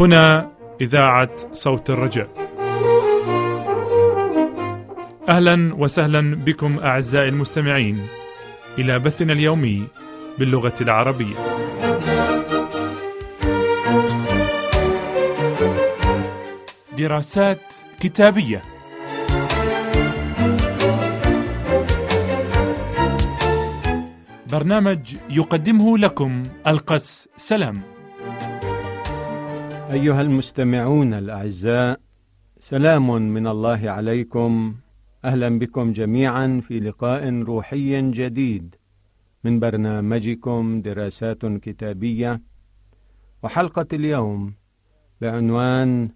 هنا إذاعة صوت الرجاء. أهلا وسهلا بكم أعزائي المستمعين إلى بثنا اليومي باللغة العربية. دراسات كتابية برنامج يقدمه لكم القس سلام. أيها المستمعون الأعزاء، سلام من الله عليكم، أهلا بكم جميعا في لقاء روحي جديد من برنامجكم دراسات كتابية، وحلقة اليوم بعنوان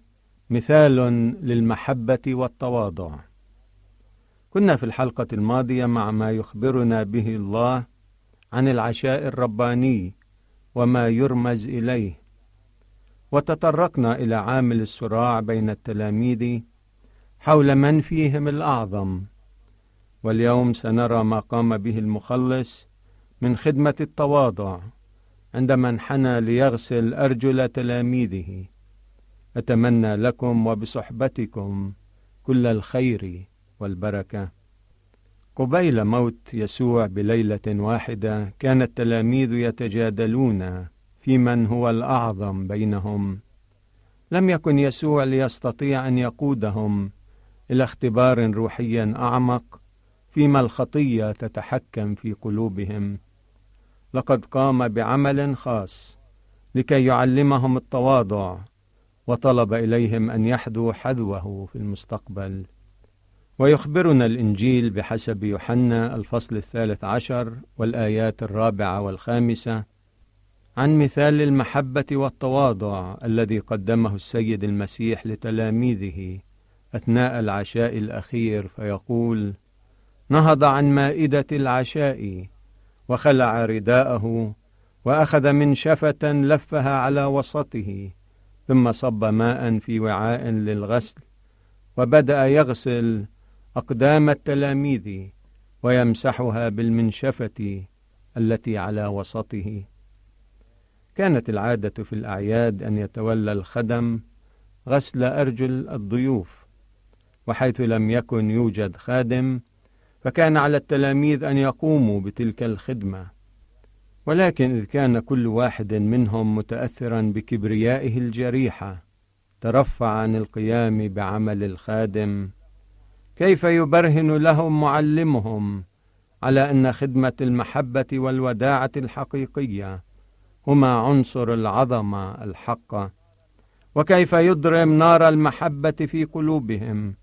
مثال للمحبة والتواضع. كنا في الحلقة الماضية مع ما يخبرنا به الله عن العشاء الرباني وما يرمز إليه. وتطرقنا إلى عامل الصراع بين التلاميذ حول من فيهم الأعظم. واليوم سنرى ما قام به المخلص من خدمة التواضع عندما انحنى ليغسل أرجل تلاميذه. أتمنى لكم وبصحبتكم كل الخير والبركة. قبيل موت يسوع بليلة واحدة كان التلاميذ يتجادلون في من هو الأعظم بينهم. لم يكن يسوع ليستطيع أن يقودهم إلى اختبار روحي أعمق فيما الخطية تتحكم في قلوبهم. لقد قام بعمل خاص لكي يعلمهم التواضع وطلب إليهم أن يحذوا حذوه في المستقبل. ويخبرنا الإنجيل بحسب يوحنا الفصل الثالث عشر والآيات الرابعة والخامسة عن مثال المحبة والتواضع الذي قدمه السيد المسيح لتلاميذه أثناء العشاء الأخير فيقول: نهض عن مائدة العشاء وخلع رداءه وأخذ منشفة لفها على وسطه ثم صب ماء في وعاء للغسل وبدأ يغسل أقدام التلاميذ ويمسحها بالمنشفة التي على وسطه. كانت العادة في الأعياد أن يتولى الخدم غسل أرجل الضيوف وحيث لم يكن يوجد خادم فكان على التلاميذ أن يقوموا بتلك الخدمة. ولكن إذ كان كل واحد منهم متأثرا بكبريائه الجريحة ترفع عن القيام بعمل الخادم كيف يبرهن لهم معلمهم على أن خدمة المحبة والوداعة الحقيقية؟ هما عنصر العظمه الحقه وكيف يضرم نار المحبة في قلوبهم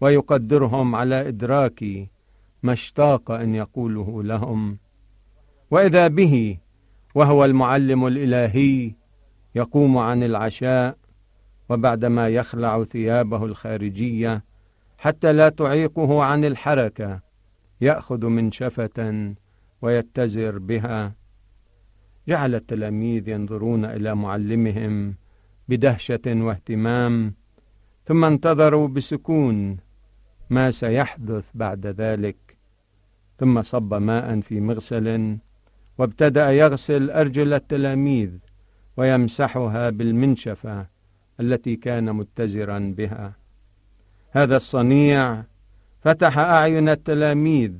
ويقدرهم على إدراك ما اشتاق أن يقوله لهم. وإذا به وهو المعلم الإلهي يقوم عن العشاء وبعدما يخلع ثيابه الخارجية حتى لا تعيقه عن الحركة يأخذ منشفه ويتزر بها. جعل التلاميذ ينظرون إلى معلمهم بدهشة واهتمام ثم انتظروا بسكون ما سيحدث بعد ذلك. ثم صب ماء في مغسل وابتدأ يغسل أرجل التلاميذ ويمسحها بالمنشفة التي كان متزرا بها. هذا الصنيع فتح أعين التلاميذ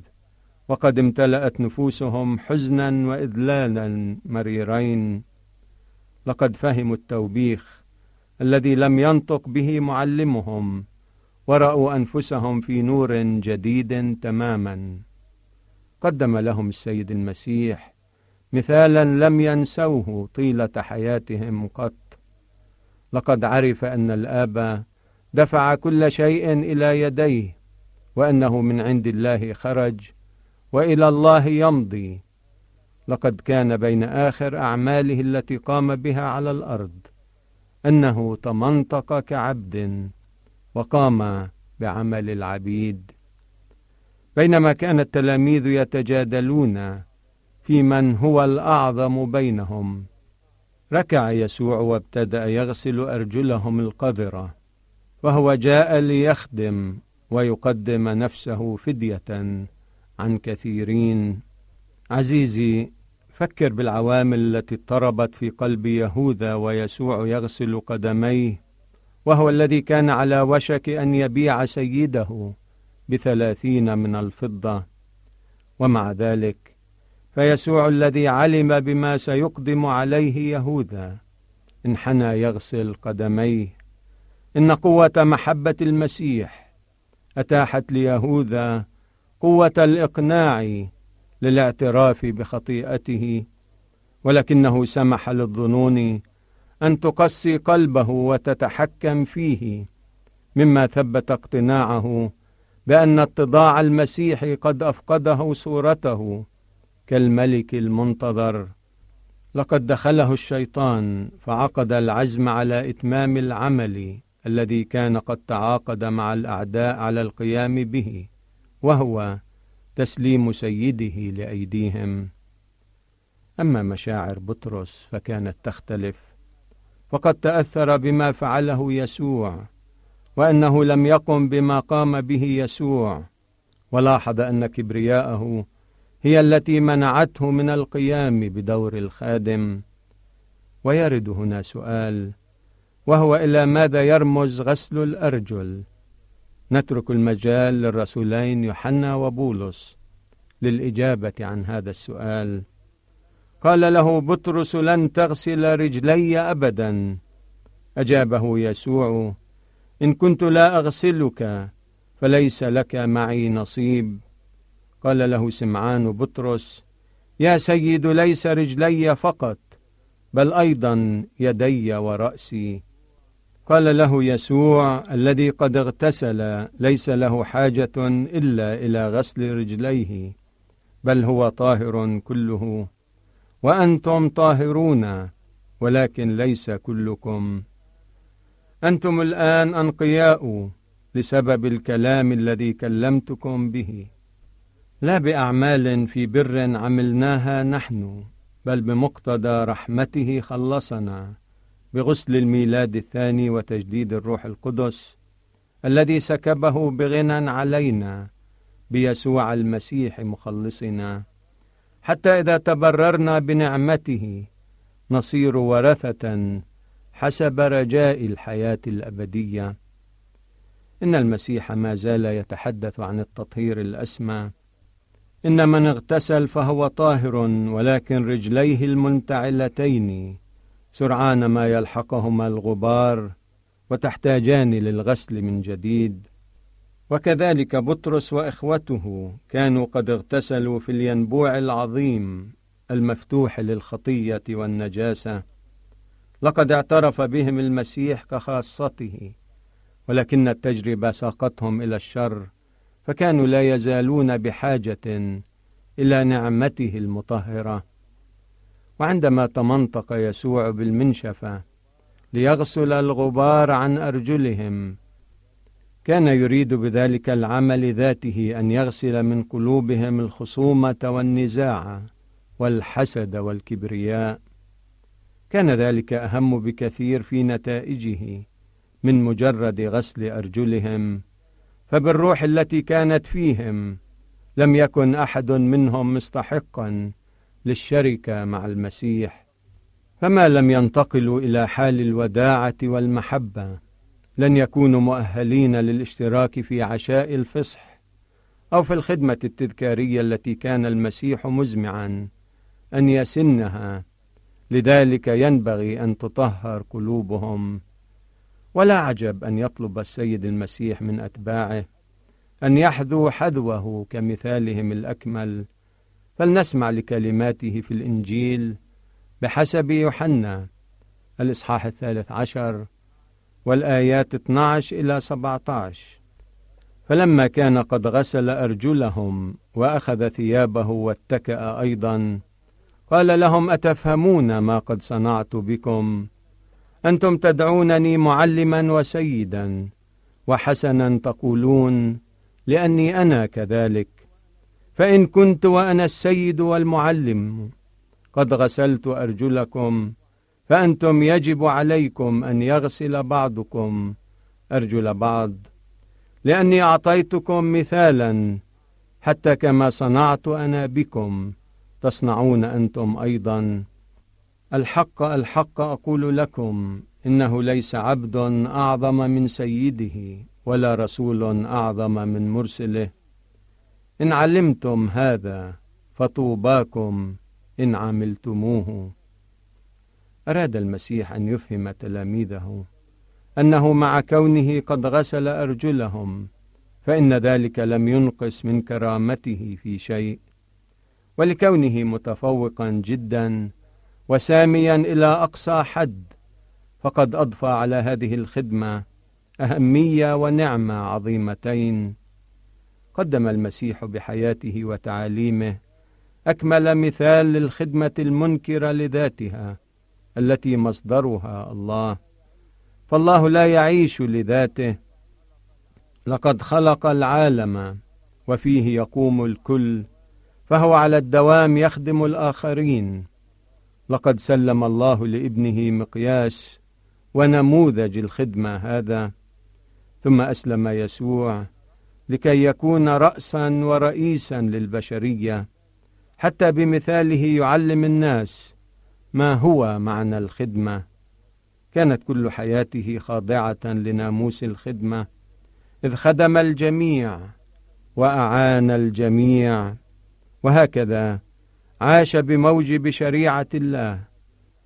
وقد امتلأت نفوسهم حزنا وإذلالا مريرين. لقد فهموا التوبيخ الذي لم ينطق به معلمهم ورأوا أنفسهم في نور جديد تماما. قدم لهم السيد المسيح مثالا لم ينسوه طيلة حياتهم قط. لقد عرف أن الآب دفع كل شيء إلى يديه وأنه من عند الله خرج وإلى الله يمضي. لقد كان بين آخر أعماله التي قام بها على الأرض أنه تمنطق كعبد وقام بعمل العبيد. بينما كان التلاميذ يتجادلون في من هو الأعظم بينهم. ركع يسوع وابتدأ يغسل أرجلهم القذرة وهو جاء ليخدم ويقدم نفسه فدية. عن كثيرين. عزيزي فكر بالعوامل التي اضطربت في قلب يهوذا ويسوع يغسل قدميه وهو الذي كان على وشك أن يبيع سيده بثلاثين من الفضة. ومع ذلك فيسوع الذي علم بما سيقدم عليه يهوذا انحنى يغسل قدميه. إن قوة محبة المسيح أتاحت ليهوذا قوة الإقناع للاعتراف بخطيئته ولكنه سمح للظنون أن تقسي قلبه وتتحكم فيه مما ثبت اقتناعه بأن اتضاع المسيح قد أفقده صورته كالملك المنتظر. لقد دخله الشيطان فعقد العزم على إتمام العمل الذي كان قد تعاقد مع الأعداء على القيام به. وهو تسليم سيده لأيديهم. أما مشاعر بطرس فكانت تختلف فقد تأثر بما فعله يسوع وأنه لم يقم بما قام به يسوع. ولاحظ أن كبرياءه هي التي منعته من القيام بدور الخادم. ويرد هنا سؤال وهو إلى ماذا يرمز غسل الأرجل؟ نترك المجال للرسولين يوحنا وبولس للإجابة عن هذا السؤال. قال له بطرس لن تغسل رجلي ابدا أجابه يسوع إن كنت لا أغسلك فليس لك معي نصيب قال له سمعان بطرس يا سيد ليس رجلي فقط بل أيضا يدي ورأسي قال له يسوع الذي قد اغتسل ليس له حاجة إلا إلى غسل رجليه بل هو طاهر كله. وأنتم طاهرون ولكن ليس كلكم. أنتم الآن أنقياء لسبب الكلام الذي كلمتكم به. لا بأعمال في بر عملناها نحن بل بمقتضى رحمته خلصنا. بغسل الميلاد الثاني وتجديد الروح القدس الذي سكبه بغنى علينا بيسوع المسيح مخلصنا. حتى إذا تبررنا بنعمته نصير ورثة حسب رجاء الحياة الأبدية. إن المسيح ما زال يتحدث عن التطهير الأسمى. إن من اغتسل فهو طاهر ولكن رجليه المنتعلتين سرعان ما يلحقهما الغبار وتحتاجان للغسل من جديد. وكذلك بطرس وإخوته كانوا قد اغتسلوا في الينبوع العظيم المفتوح للخطية والنجاسة. لقد اعترف بهم المسيح كخاصته ولكن التجربة ساقتهم إلى الشر فكانوا لا يزالون بحاجة إلى نعمته المطهرة. وعندما تمنطق يسوع بالمنشفة ليغسل الغبار عن أرجلهم كان يريد بذلك العمل ذاته أن يغسل من قلوبهم الخصومة والنزاع والحسد والكبرياء. كان ذلك أهم بكثير في نتائجه من مجرد غسل أرجلهم فبالروح التي كانت فيهم لم يكن أحد منهم مستحقا للشركة مع المسيح فما لم ينتقلوا إلى حال الوداعة والمحبة لن يكونوا مؤهلين للاشتراك في عشاء الفصح أو في الخدمة التذكارية التي كان المسيح مزمعا أن يسنها. لذلك ينبغي أن تطهر قلوبهم. ولا عجب أن يطلب السيد المسيح من أتباعه أن يحذوا حذوه كمثالهم الأكمل. فلنسمع لكلماته في الإنجيل بحسب يوحنا الإصحاح الثالث عشر والآيات 12 إلى 17 فلما كان قد غسل أرجلهم وأخذ ثيابه واتكأ أيضا قال لهم أتفهمون ما قد صنعت بكم؟ أنتم تدعونني معلما وسيدا وحسنا تقولون لأني أنا كذلك فإن كنت وأنا السيد والمعلم قد غسلت أرجلكم فأنتم يجب عليكم أن يغسل بعضكم أرجل بعض لأني أعطيتكم مثالا حتى كما صنعت أنا بكم تصنعون أنتم أيضا. الحق الحق أقول لكم إنه ليس عبد أعظم من سيده ولا رسول أعظم من مرسله. إن علمتم هذا فطوباكم إن عملتموه. أراد المسيح أن يفهم تلاميذه أنه مع كونه قد غسل أرجلهم فإن ذلك لم ينقص من كرامته في شيء ولكونه متفوقا جدا وساميا إلى أقصى حد فقد أضفى على هذه الخدمة أهمية ونعمة عظيمتين. قدم المسيح بحياته وتعاليمه أكمل مثال للخدمة المنكرة لذاتها التي مصدرها الله. فالله لا يعيش لذاته. لقد خلق العالم وفيه يقوم الكل فهو على الدوام يخدم الآخرين. لقد سلم الله لابنه مقياس ونموذج الخدمة هذا. ثم أسلم يسوع لكي يكون راسا ورئيسا للبشرية حتى بمثاله يعلم الناس ما هو معنى الخدمة. كانت كل حياته خاضعة لناموس الخدمة إذ خدم الجميع وأعان الجميع. وهكذا عاش بموجب شريعة الله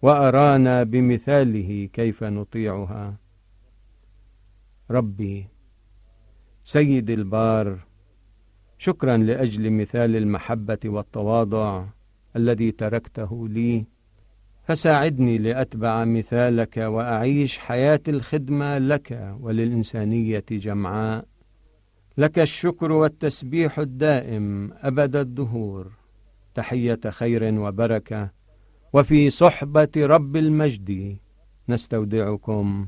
وأرانا بمثاله كيف نطيعها. ربي سيد البار شكرا لأجل مثال المحبة والتواضع الذي تركته لي. فساعدني لأتبع مثالك وأعيش حياة الخدمة لك وللإنسانية جمعاء لك الشكر والتسبيح الدائم أبد الدهور. تحية خير وبركة. وفي صحبة رب المجد نستودعكم.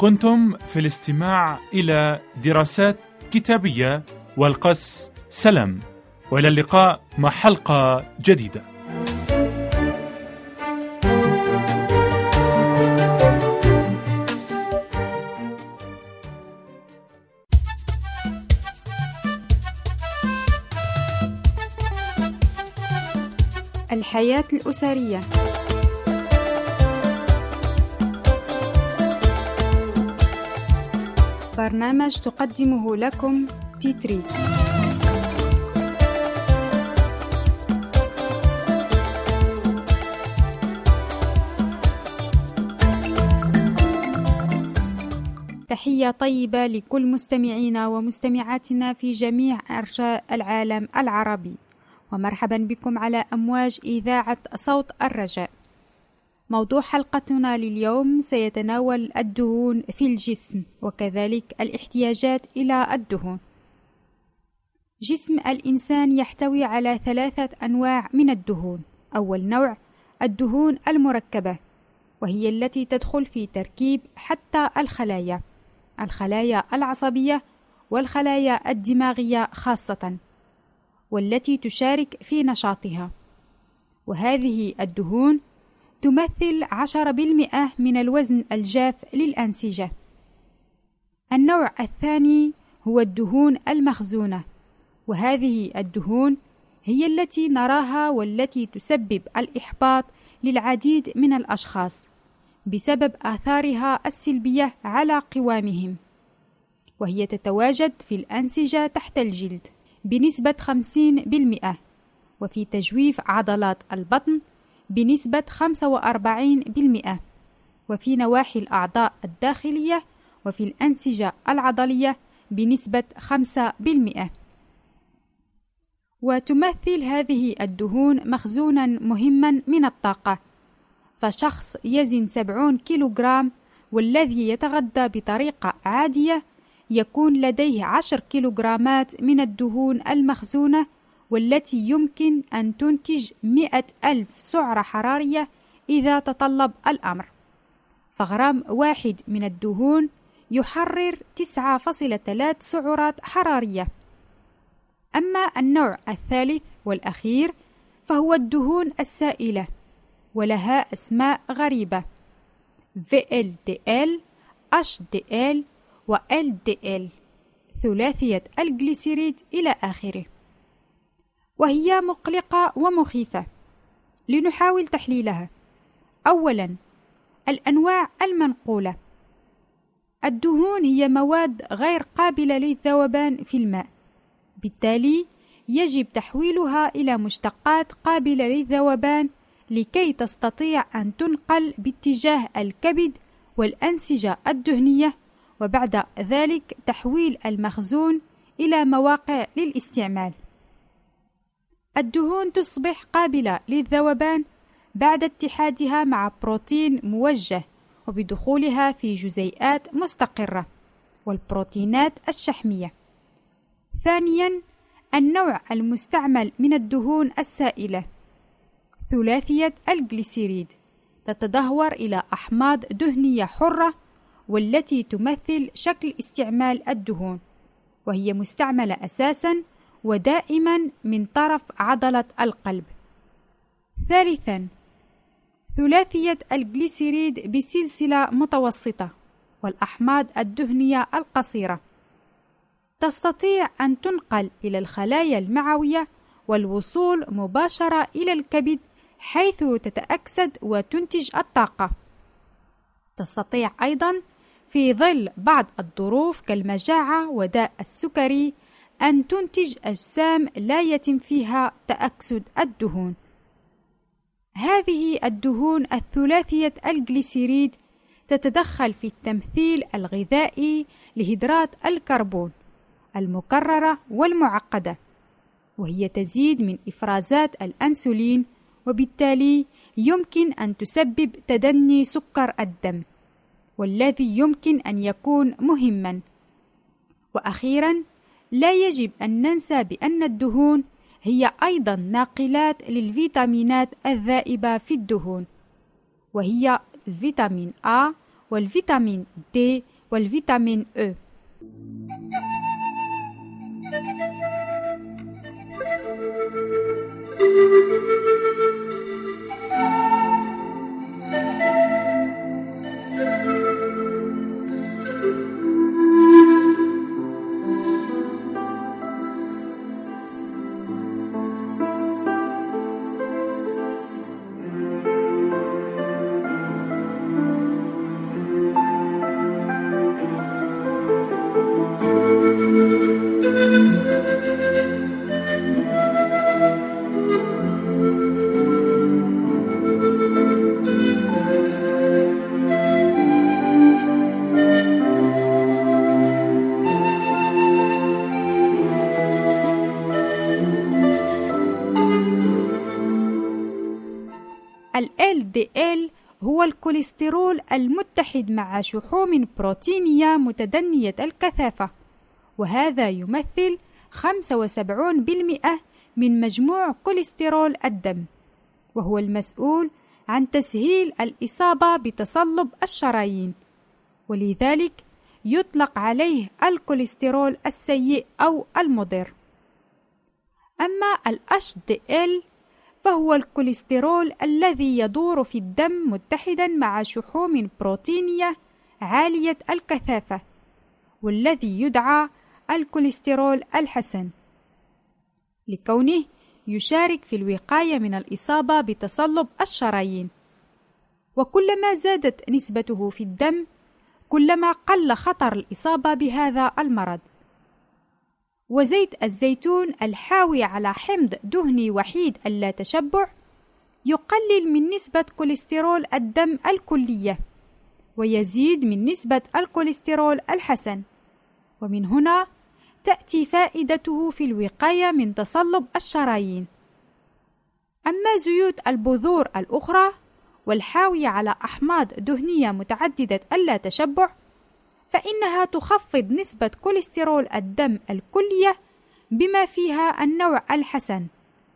كنتم في الاستماع إلى دراسات كتابية والقس سلام. وإلى اللقاء مع حلقة جديدة. الحياة الأسرية. برنامج تقدمه لكم تيتريت. تحية طيبة لكل مستمعينا ومستمعاتنا في جميع أرجاء العالم العربي. ومرحبا بكم على أمواج إذاعة صوت الرجاء. موضوع حلقتنا لليوم سيتناول الدهون في الجسم وكذلك الاحتياجات إلى الدهون. جسم الإنسان يحتوي على ثلاثة أنواع من الدهون. أول نوع الدهون المركبة وهي التي تدخل في تركيب حتى الخلايا الخلايا العصبية والخلايا الدماغية خاصة والتي تشارك في نشاطها وهذه الدهون تمثل 10% من الوزن الجاف للأنسجة. النوع الثاني هو الدهون المخزونة، وهذه الدهون هي التي نراها والتي تسبب الإحباط للعديد من الأشخاص بسبب آثارها السلبية على قوامهم، وهي تتواجد في الأنسجة تحت الجلد بنسبة 50%، وفي تجويف عضلات البطن بنسبة 45% وفي نواحي الأعضاء الداخلية وفي الأنسجة العضلية بنسبة 5%. وتمثل هذه الدهون مخزونا مهما من الطاقة فشخص يزن 70 كيلوغرام والذي يتغذى بطريقة عادية يكون لديه 10 كيلوغرامات من الدهون المخزونة والتي يمكن أن تنتج مئة ألف سعرة حرارية إذا تطلب الأمر. فغرام واحد من الدهون يحرر 9.3 سعرات حرارية. أما النوع الثالث والأخير فهو الدهون السائلة ولها أسماء غريبة. VLDL, HDL و LDL ثلاثية الجليسيريد إلى آخره. وهي مقلقة ومخيفة. لنحاول تحليلها. أولا الأنواع المنقولة. الدهون هي مواد غير قابلة للذوبان في الماء. بالتالي يجب تحويلها إلى مشتقات قابلة للذوبان لكي تستطيع أن تنقل باتجاه الكبد والأنسجة الدهنية وبعد ذلك تحويل المخزون إلى مواقع للاستعمال. الدهون تصبح قابلة للذوبان بعد اتحادها مع بروتين موجه وبدخولها في جزيئات مستقرة والبروتينات الشحمية. ثانياً النوع المستعمل من الدهون السائلة ثلاثية الجليسيريد تتدهور إلى أحماض دهنية حرة والتي تمثل شكل استعمال الدهون وهي مستعملة أساسا ودائما من طرف عضلة القلب ثالثا ثلاثية الجليسيريد بسلسلة متوسطة والأحماض الدهنية القصيرة تستطيع أن تنقل إلى الخلايا المعوية والوصول مباشرة إلى الكبد حيث تتأكسد وتنتج الطاقة. تستطيع أيضا في ظل بعض الظروف كالمجاعة وداء السكري أن تنتج أجسام لا يتم فيها تأكسد الدهون. هذه الدهون الثلاثية الجليسيريد تتدخل في التمثيل الغذائي لهيدرات الكربون المكررة والمعقدة، وهي تزيد من إفرازات الأنسولين وبالتالي يمكن أن تسبب تدني سكر الدم والذي يمكن أن يكون مهما وأخيرا لا يجب أن ننسى بأن الدهون هي أيضا ناقلات للفيتامينات الذائبة في الدهون وهي الفيتامين A والفيتامين D والفيتامين E. ال الكوليسترول المتحد مع شحوم بروتينية متدنية الكثافة وهذا يمثل 75% من مجموع كوليسترول الدم وهو المسؤول عن تسهيل الإصابة بتصلب الشرايين ولذلك يطلق عليه الكوليسترول السيء أو المضر. أما ال HDL فهو الكوليسترول الذي يدور في الدم متحدا مع شحوم بروتينية عالية الكثافة والذي يدعى الكوليسترول الحسن. لكونه يشارك في الوقاية من الإصابة بتصلب الشرايين. وكلما زادت نسبته في الدم كلما قل خطر الإصابة بهذا المرض. وزيت الزيتون الحاوي على حمض دهني وحيد اللا تشبع يقلل من نسبة كوليسترول الدم الكلية ويزيد من نسبة الكوليسترول الحسن. ومن هنا تأتي فائدته في الوقاية من تصلب الشرايين. أما زيوت البذور الأخرى والحاوية على أحماض دهنية متعددة اللا تشبع فإنها تخفض نسبة كوليسترول الدم الكلية بما فيها النوع الحسن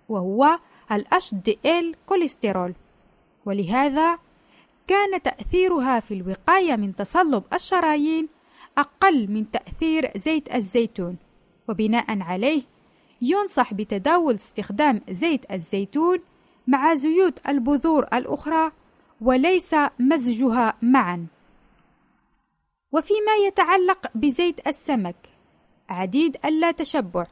وهو ال HDL كوليسترول. ولهذا كان تأثيرها في الوقاية من تصلب الشرايين أقل من تأثير زيت الزيتون. وبناء عليه ينصح بتداول استخدام زيت الزيتون مع زيوت البذور الأخرى وليس مزجها معا. وفيما يتعلق بزيت السمك. عديد اللا تشبع.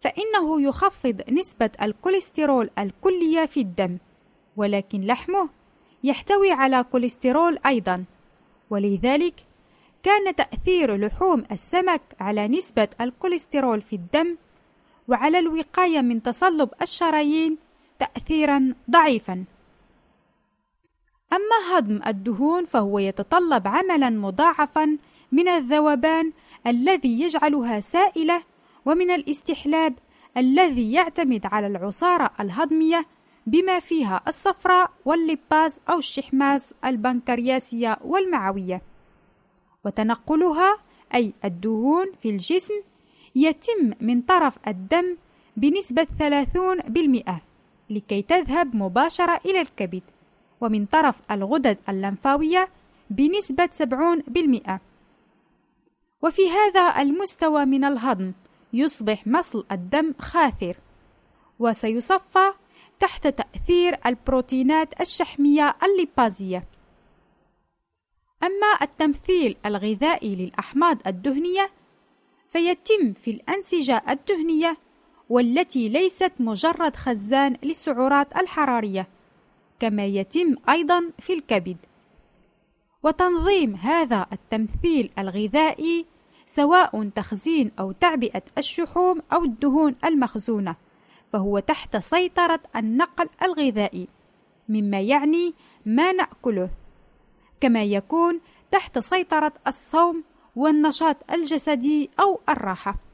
فإنه يخفض نسبة الكوليسترول الكلية في الدم ولكن لحمه يحتوي على كوليسترول أيضا. ولذلك كان تأثير لحوم السمك على نسبة الكوليسترول في الدم وعلى الوقاية من تصلب الشرايين تأثيرا ضعيفا. أما هضم الدهون فهو يتطلب عملا مضاعفا من الذوبان الذي يجعلها سائلة ومن الاستحلاب الذي يعتمد على العصارة الهضمية بما فيها الصفراء واللباز أو الشحماز البنكرياسية والمعوية. وتنقلها أي الدهون في الجسم يتم من طرف الدم بنسبة 30% لكي تذهب مباشرة إلى الكبد. ومن طرف الغدد اللمفاوية بنسبة 70% وفي هذا المستوى من الهضم يصبح مصل الدم خاثر وسيصفى تحت تأثير البروتينات الشحمية الليبازية. أما التمثيل الغذائي للأحماض الدهنية فيتم في الأنسجة الدهنية والتي ليست مجرد خزان للسعرات الحرارية. كما يتم أيضا في الكبد. وتنظيم هذا التمثيل الغذائي سواء تخزين أو تعبئة الشحوم أو الدهون المخزونة فهو تحت سيطرة النقل الغذائي مما يعني ما نأكله كما يكون تحت سيطرة الصوم والنشاط الجسدي أو الراحة.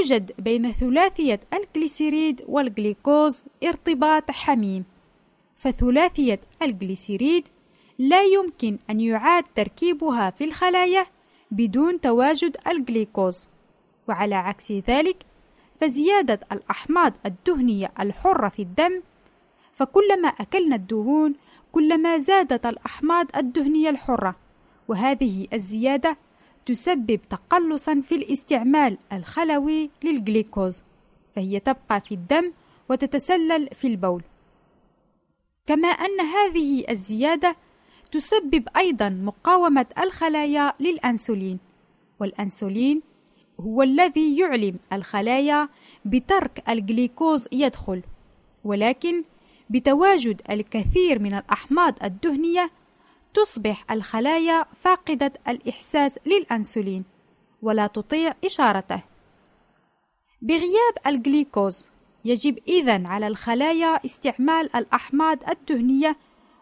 يوجد بين ثلاثية الجليسيريد والجليكوز ارتباط حميم. فثلاثية الجليسيريد لا يمكن أن يعاد تركيبها في الخلايا بدون تواجد الجليكوز. وعلى عكس ذلك فزيادة الأحماض الدهنية الحرة في الدم فكلما أكلنا الدهون كلما زادت الأحماض الدهنية الحرة. وهذه الزيادة تسبب تقلصا في الاستعمال الخلوي للجليكوز فهي تبقى في الدم وتتسلل في البول. كما أن هذه الزيادة تسبب أيضا مقاومة الخلايا للأنسولين والأنسولين هو الذي يعلم الخلايا بترك الجليكوز يدخل ولكن بتواجد الكثير من الأحماض الدهنية تصبح الخلايا فاقدة الإحساس للأنسولين ولا تطيع إشارته. بغياب الجليكوز يجب إذن على الخلايا استعمال الأحماض الدهنية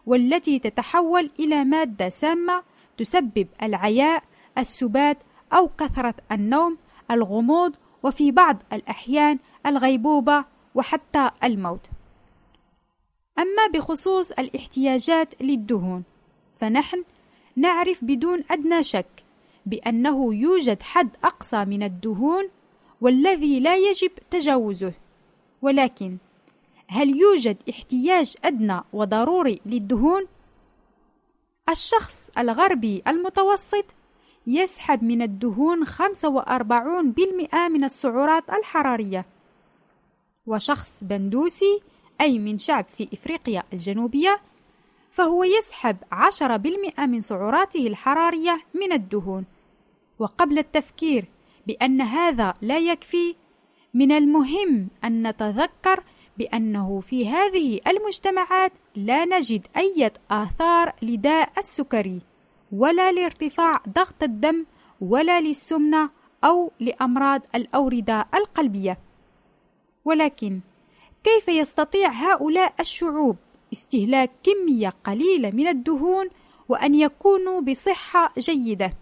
والتي تتحول إلى مادة سامة تسبب العياء، السبات أو كثرة النوم، الغموض وفي بعض الأحيان الغيبوبة وحتى الموت. أما بخصوص الاحتياجات للدهون فنحن نعرف بدون أدنى شك بأنه يوجد حد أقصى من الدهون والذي لا يجب تجاوزه ولكن هل يوجد احتياج أدنى وضروري للدهون؟ الشخص الغربي المتوسط يسحب من الدهون 45% من السعرات الحرارية وشخص بندوسي أي من شعب في إفريقيا الجنوبية فهو يسحب 10% من سعراته الحرارية من الدهون. وقبل التفكير بأن هذا لا يكفي من المهم أن نتذكر بأنه في هذه المجتمعات لا نجد أي آثار لداء السكري ولا لارتفاع ضغط الدم ولا للسمنة أو لأمراض الأوردة القلبية. ولكن كيف يستطيع هؤلاء الشعوب استهلاك كمية قليلة من الدهون وأن يكونوا بصحة جيدة؟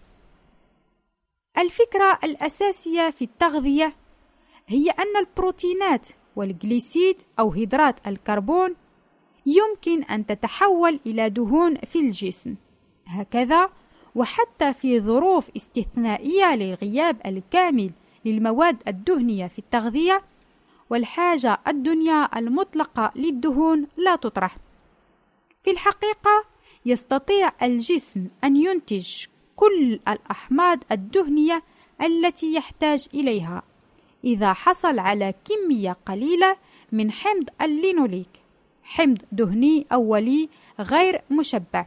الفكرة الأساسية في التغذية هي أن البروتينات والجليسيد أو هيدرات الكربون يمكن أن تتحول إلى دهون في الجسم هكذا وحتى في ظروف استثنائية للغياب الكامل للمواد الدهنية في التغذية والحاجة الدنيا المطلقة للدهون لا تطرح. في الحقيقة يستطيع الجسم أن ينتج كل الأحماض الدهنية التي يحتاج إليها إذا حصل على كمية قليلة من حمض اللينوليك حمض دهني أولي غير مشبع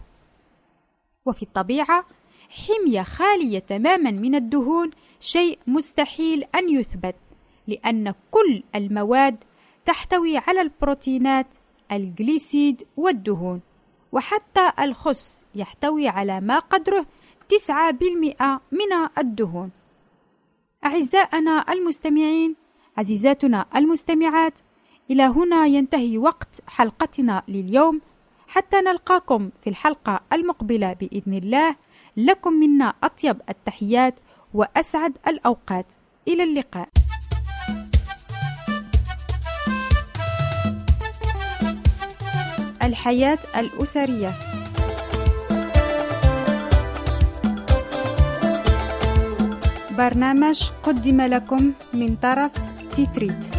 وفي الطبيعة حمية خالية تماما من الدهون شيء مستحيل أن يثبت لأن كل المواد تحتوي على البروتينات الجليسيد والدهون وحتى الخس يحتوي على ما قدره 9% من الدهون. أعزائنا المستمعين عزيزاتنا المستمعات إلى هنا ينتهي وقت حلقتنا لليوم. حتى نلقاكم في الحلقة المقبلة بإذن الله. لكم منا أطيب التحيات وأسعد الأوقات. إلى اللقاء. الحياة الأسرية. برنامج قدم لكم من طرف تيتريت.